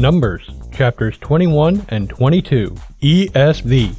Numbers chapters 21 and 22 ESV.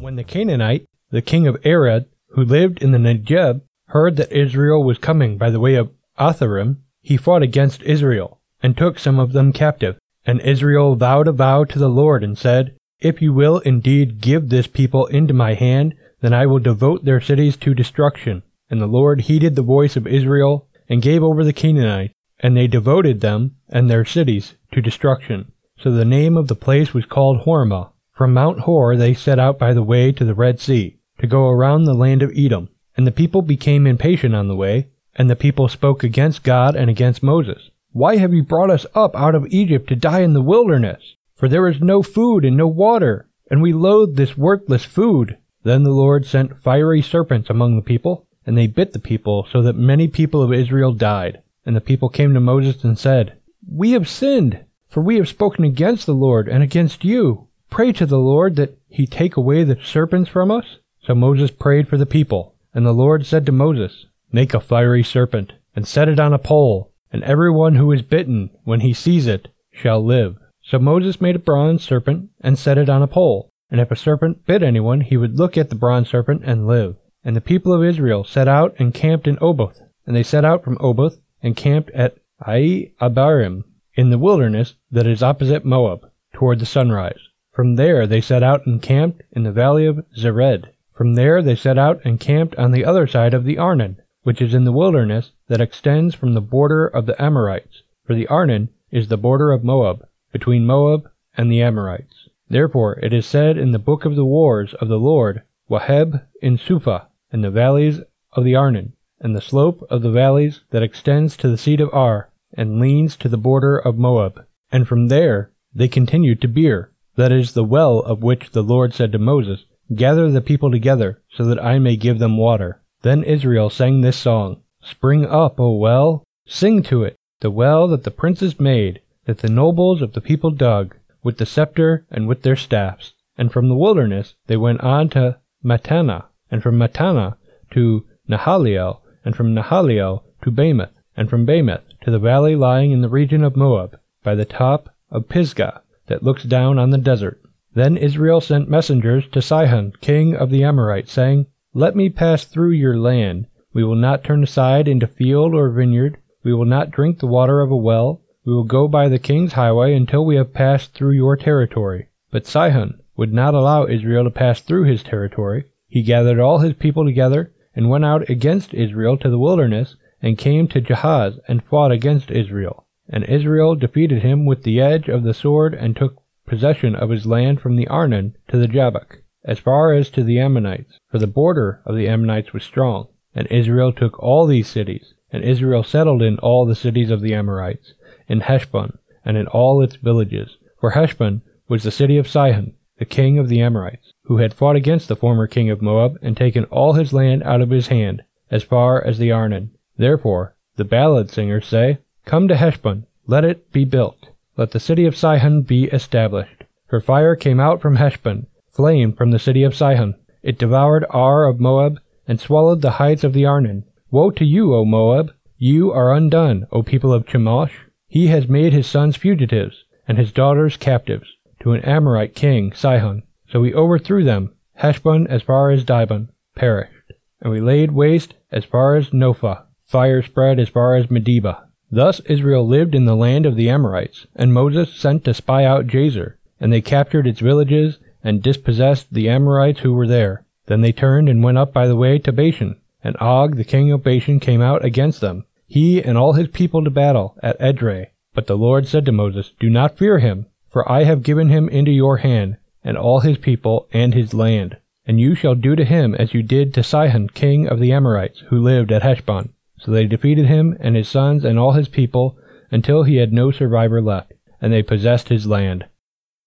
When the Canaanite, the king of Arad, who lived in the Negeb, heard that Israel was coming by the way of Atharim, he fought against Israel, and took some of them captive. And Israel vowed a vow to the Lord, and said, If you will indeed give this people into my hand, then I will devote their cities to destruction. And the Lord heeded the voice of Israel, and gave over the Canaanites, and they devoted them and their cities to destruction. So the name of the place was called Hormah. From Mount Hor they set out by the way to the Red Sea, to go around the land of Edom. And the people became impatient on the way, and the people spoke against God and against Moses. Why have you brought us up out of Egypt to die in the wilderness? For there is no food and no water, and we loathe this worthless food. Then the Lord sent fiery serpents among the people, and they bit the people, so that many people of Israel died. And the people came to Moses and said, We have sinned, for we have spoken against the Lord and against you. Pray to the Lord that he take away the serpents from us. So Moses prayed for the people, and the Lord said to Moses, Make a fiery serpent, and set it on a pole, and every one who is bitten, when he sees it, shall live. So Moses made a bronze serpent, and set it on a pole. And if a serpent bit anyone, he would look at the bronze serpent and live. And the people of Israel set out and camped in Oboth. And they set out from Oboth, and camped at Iye-abarim, in the wilderness that is opposite Moab, toward the sunrise. From there they set out and camped in the valley of Zered. From there they set out and camped on the other side of the Arnon, which is in the wilderness that extends from the border of the Amorites. For the Arnon is the border of Moab, between Moab and the Amorites. Therefore it is said in the book of the wars of the Lord, Waheb in Suphah, and the valleys of the Arnon, and the slope of the valleys that extends to the seat of Ar, and leans to the border of Moab. And from there they continued to Beer, that is the well of which the Lord said to Moses, Gather the people together, so that I may give them water. Then Israel sang this song, Spring up, O well! Sing to it, the well that the princes made, that the nobles of the people dug, with the scepter and with their staffs. And from the wilderness they went on to Mattanah, and from Mattanah to Nahaliel, and from Nahaliel to Bamoth, and from Bamoth to the valley lying in the region of Moab, by the top of Pisgah, that looks down on the desert. Then Israel sent messengers to Sihon, king of the Amorites, saying, Let me pass through your land. We will not turn aside into field or vineyard. We will not drink the water of a well. We will go by the king's highway until we have passed through your territory. But Sihon would not allow Israel to pass through his territory. He gathered all his people together and went out against Israel to the wilderness and came to Jahaz and fought against Israel. And Israel defeated him with the edge of the sword and took possession of his land from the Arnon to the Jabbok, as far as to the Ammonites, for the border of the Ammonites was strong. And Israel took all these cities, and Israel settled in all the cities of the Amorites, in Heshbon, and in all its villages. For Heshbon was the city of Sihon, the king of the Amorites, who had fought against the former king of Moab, and taken all his land out of his hand, as far as the Arnon. Therefore, the ballad singers say, Come to Heshbon, let it be built, let the city of Sihon be established. For fire came out from Heshbon, flame from the city of Sihon. It devoured Ar of Moab, and swallowed the heights of the Arnon. Woe to you, O Moab! You are undone, O people of Chemosh! He has made his sons fugitives, and his daughters captives, to an Amorite king, Sihon. So we overthrew them, Heshbon as far as Dibon, perished. And we laid waste as far as Nophah, fire spread as far as Medeba. Thus Israel lived in the land of the Amorites, and Moses sent to spy out Jazer, and they captured its villages, and dispossessed the Amorites who were there. Then they turned and went up by the way to Bashan, and Og the king of Bashan came out against them, he and all his people to battle, at Edrei. But the Lord said to Moses, Do not fear him, for I have given him into your hand, and all his people, and his land. And you shall do to him as you did to Sihon king of the Amorites, who lived at Heshbon. So they defeated him and his sons and all his people until he had no survivor left, and they possessed his land.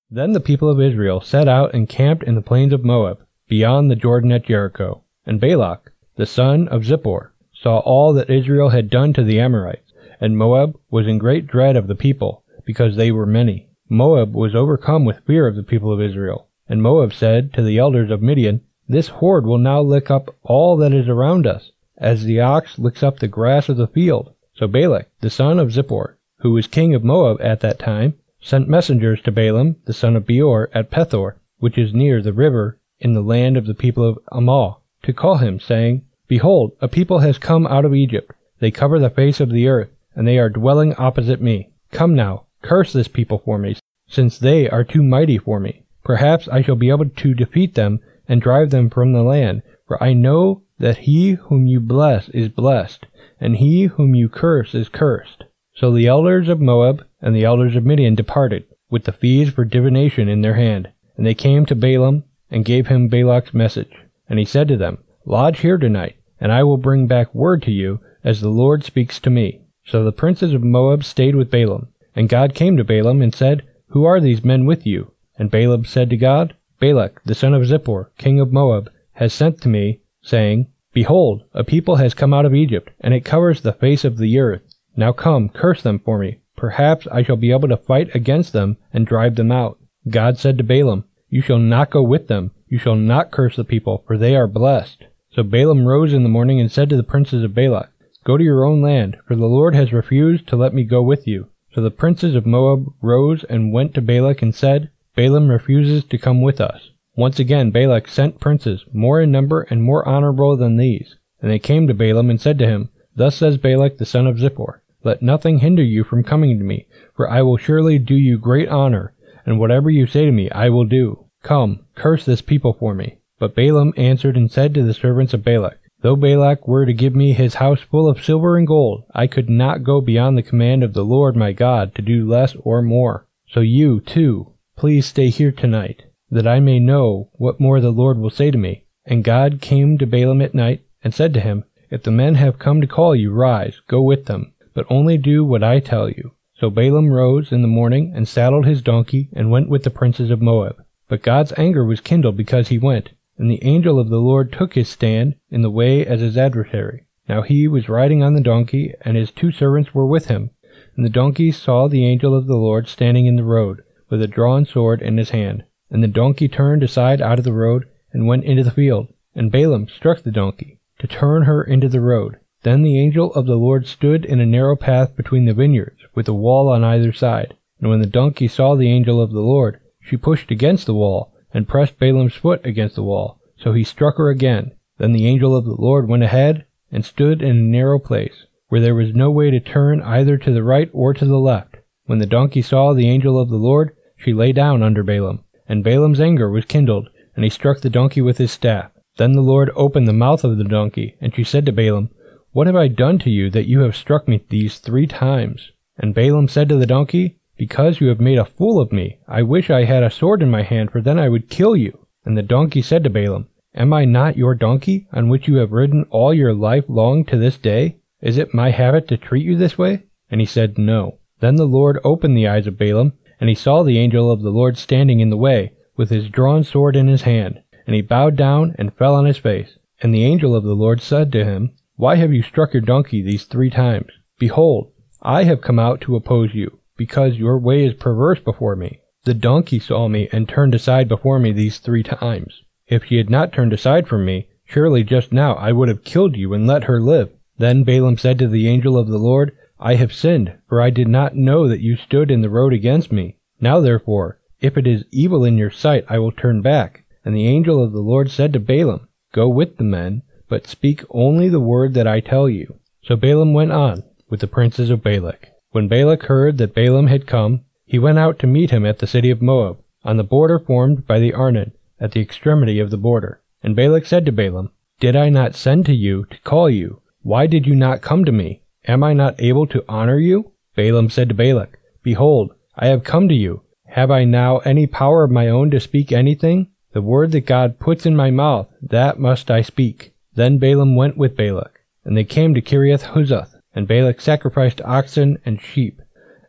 Then the people of Israel set out and camped in the plains of Moab, beyond the Jordan at Jericho. And Balak, the son of Zippor, saw all that Israel had done to the Amorites, and Moab was in great dread of the people, because they were many. Moab was overcome with fear of the people of Israel. And Moab said to the elders of Midian, This horde will now lick up all that is around us, as the ox licks up the grass of the field. So Balak, the son of Zippor, who was king of Moab at that time, sent messengers to Balaam, the son of Beor, at Pethor, which is near the river in the land of the people of Ammon, to call him, saying, Behold, a people has come out of Egypt. They cover the face of the earth, and they are dwelling opposite me. Come now, curse this people for me, since they are too mighty for me. Perhaps I shall be able to defeat them and drive them from the land, for I know that he whom you bless is blessed, and he whom you curse is cursed. So the elders of Moab and the elders of Midian departed, with the fees for divination in their hand. And they came to Balaam, and gave him Balak's message. And he said to them, Lodge here tonight, and I will bring back word to you, as the Lord speaks to me. So the princes of Moab stayed with Balaam. And God came to Balaam and said, Who are these men with you? And Balaam said to God, Balak, the son of Zippor, king of Moab, has sent to me, saying, Behold, a people has come out of Egypt, and it covers the face of the earth. Now come, curse them for me. Perhaps I shall be able to fight against them and drive them out. God said to Balaam, You shall not go with them. You shall not curse the people, for they are blessed. So Balaam rose in the morning and said to the princes of Balak, Go to your own land, for the Lord has refused to let me go with you. So the princes of Moab rose and went to Balak and said, Balaam refuses to come with us. Once again Balak sent princes, more in number and more honorable than these. And they came to Balaam and said to him, Thus says Balak the son of Zippor, let nothing hinder you from coming to me, for I will surely do you great honor, and whatever you say to me I will do. Come, curse this people for me. But Balaam answered and said to the servants of Balak, Though Balak were to give me his house full of silver and gold, I could not go beyond the command of the Lord my God to do less or more. So you, too, please stay here tonight, that I may know what more the Lord will say to me. And God came to Balaam at night, and said to him, If the men have come to call you, rise, go with them but only do what I tell you. So Balaam rose in the morning and saddled his donkey and went with the princes of Moab. But God's anger was kindled because he went, and the angel of the Lord took his stand in the way as his adversary. Now he was riding on the donkey, and his two servants were with him. And the donkey saw the angel of the Lord standing in the road, with a drawn sword in his hand. And the donkey turned aside out of the road, and went into the field. And Balaam struck the donkey, to turn her into the road. Then the angel of the Lord stood in a narrow path between the vineyards, with a wall on either side. And when the donkey saw the angel of the Lord, she pushed against the wall, and pressed Balaam's foot against the wall. So he struck her again. Then the angel of the Lord went ahead, and stood in a narrow place, where there was no way to turn either to the right or to the left. When the donkey saw the angel of the Lord, she lay down under Balaam. And Balaam's anger was kindled, and he struck the donkey with his staff. Then the Lord opened the mouth of the donkey, and she said to Balaam, what have I done to you that you have struck me these three times? And Balaam said to the donkey, Because you have made a fool of me. I wish I had a sword in my hand, for then I would kill you. And the donkey said to Balaam, Am I not your donkey, on which you have ridden all your life long to this day? Is it my habit to treat you this way? And he said, No. Then the Lord opened the eyes of Balaam, and he saw the angel of the Lord standing in the way, with his drawn sword in his hand. And he bowed down and fell on his face. And the angel of the Lord said to him, why have you struck your donkey these three times? Behold, I have come out to oppose you, because your way is perverse before me. The donkey saw me and turned aside before me these three times. If she had not turned aside from me, surely just now I would have killed you and let her live. Then Balaam said to the angel of the Lord, I have sinned, for I did not know that you stood in the road against me. Now therefore, if it is evil in your sight, I will turn back. And the angel of the Lord said to Balaam, Go with the men, but speak only the word that I tell you. So Balaam went on with the princes of Balak. When Balak heard that Balaam had come, he went out to meet him at the city of Moab, on the border formed by the Arnon, at the extremity of the border. And Balak said to Balaam, Did I not send to you to call you? Why did you not come to me? Am I not able to honor you? Balaam said to Balak, Behold, I have come to you. Have I now any power of my own to speak anything? The word that God puts in my mouth, that must I speak. Then Balaam went with Balak, and they came to Kiriath Huzoth, and Balak sacrificed oxen and sheep,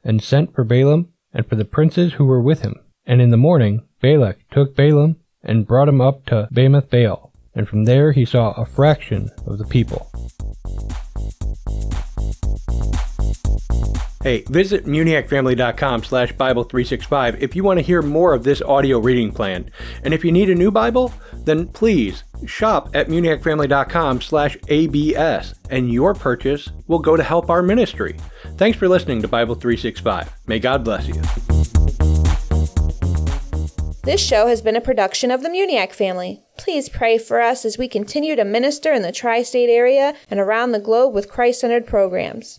and sent for Balaam and for the princes who were with him. And in the morning Balak took Balaam and brought him up to Bamoth Baal, and from there he saw a fraction of the people. Hey, visit muniacfamily.com slash Bible365 if you want to hear more of this audio reading plan. And if you need a new Bible, then please shop at muniacfamily.com slash abs and your purchase will go to help our ministry. Thanks for listening to Bible 365. May God bless you. This show has been a production of the Muniac family. Please pray for us as we continue to minister in the tri state area and around the globe with Christ centered programs.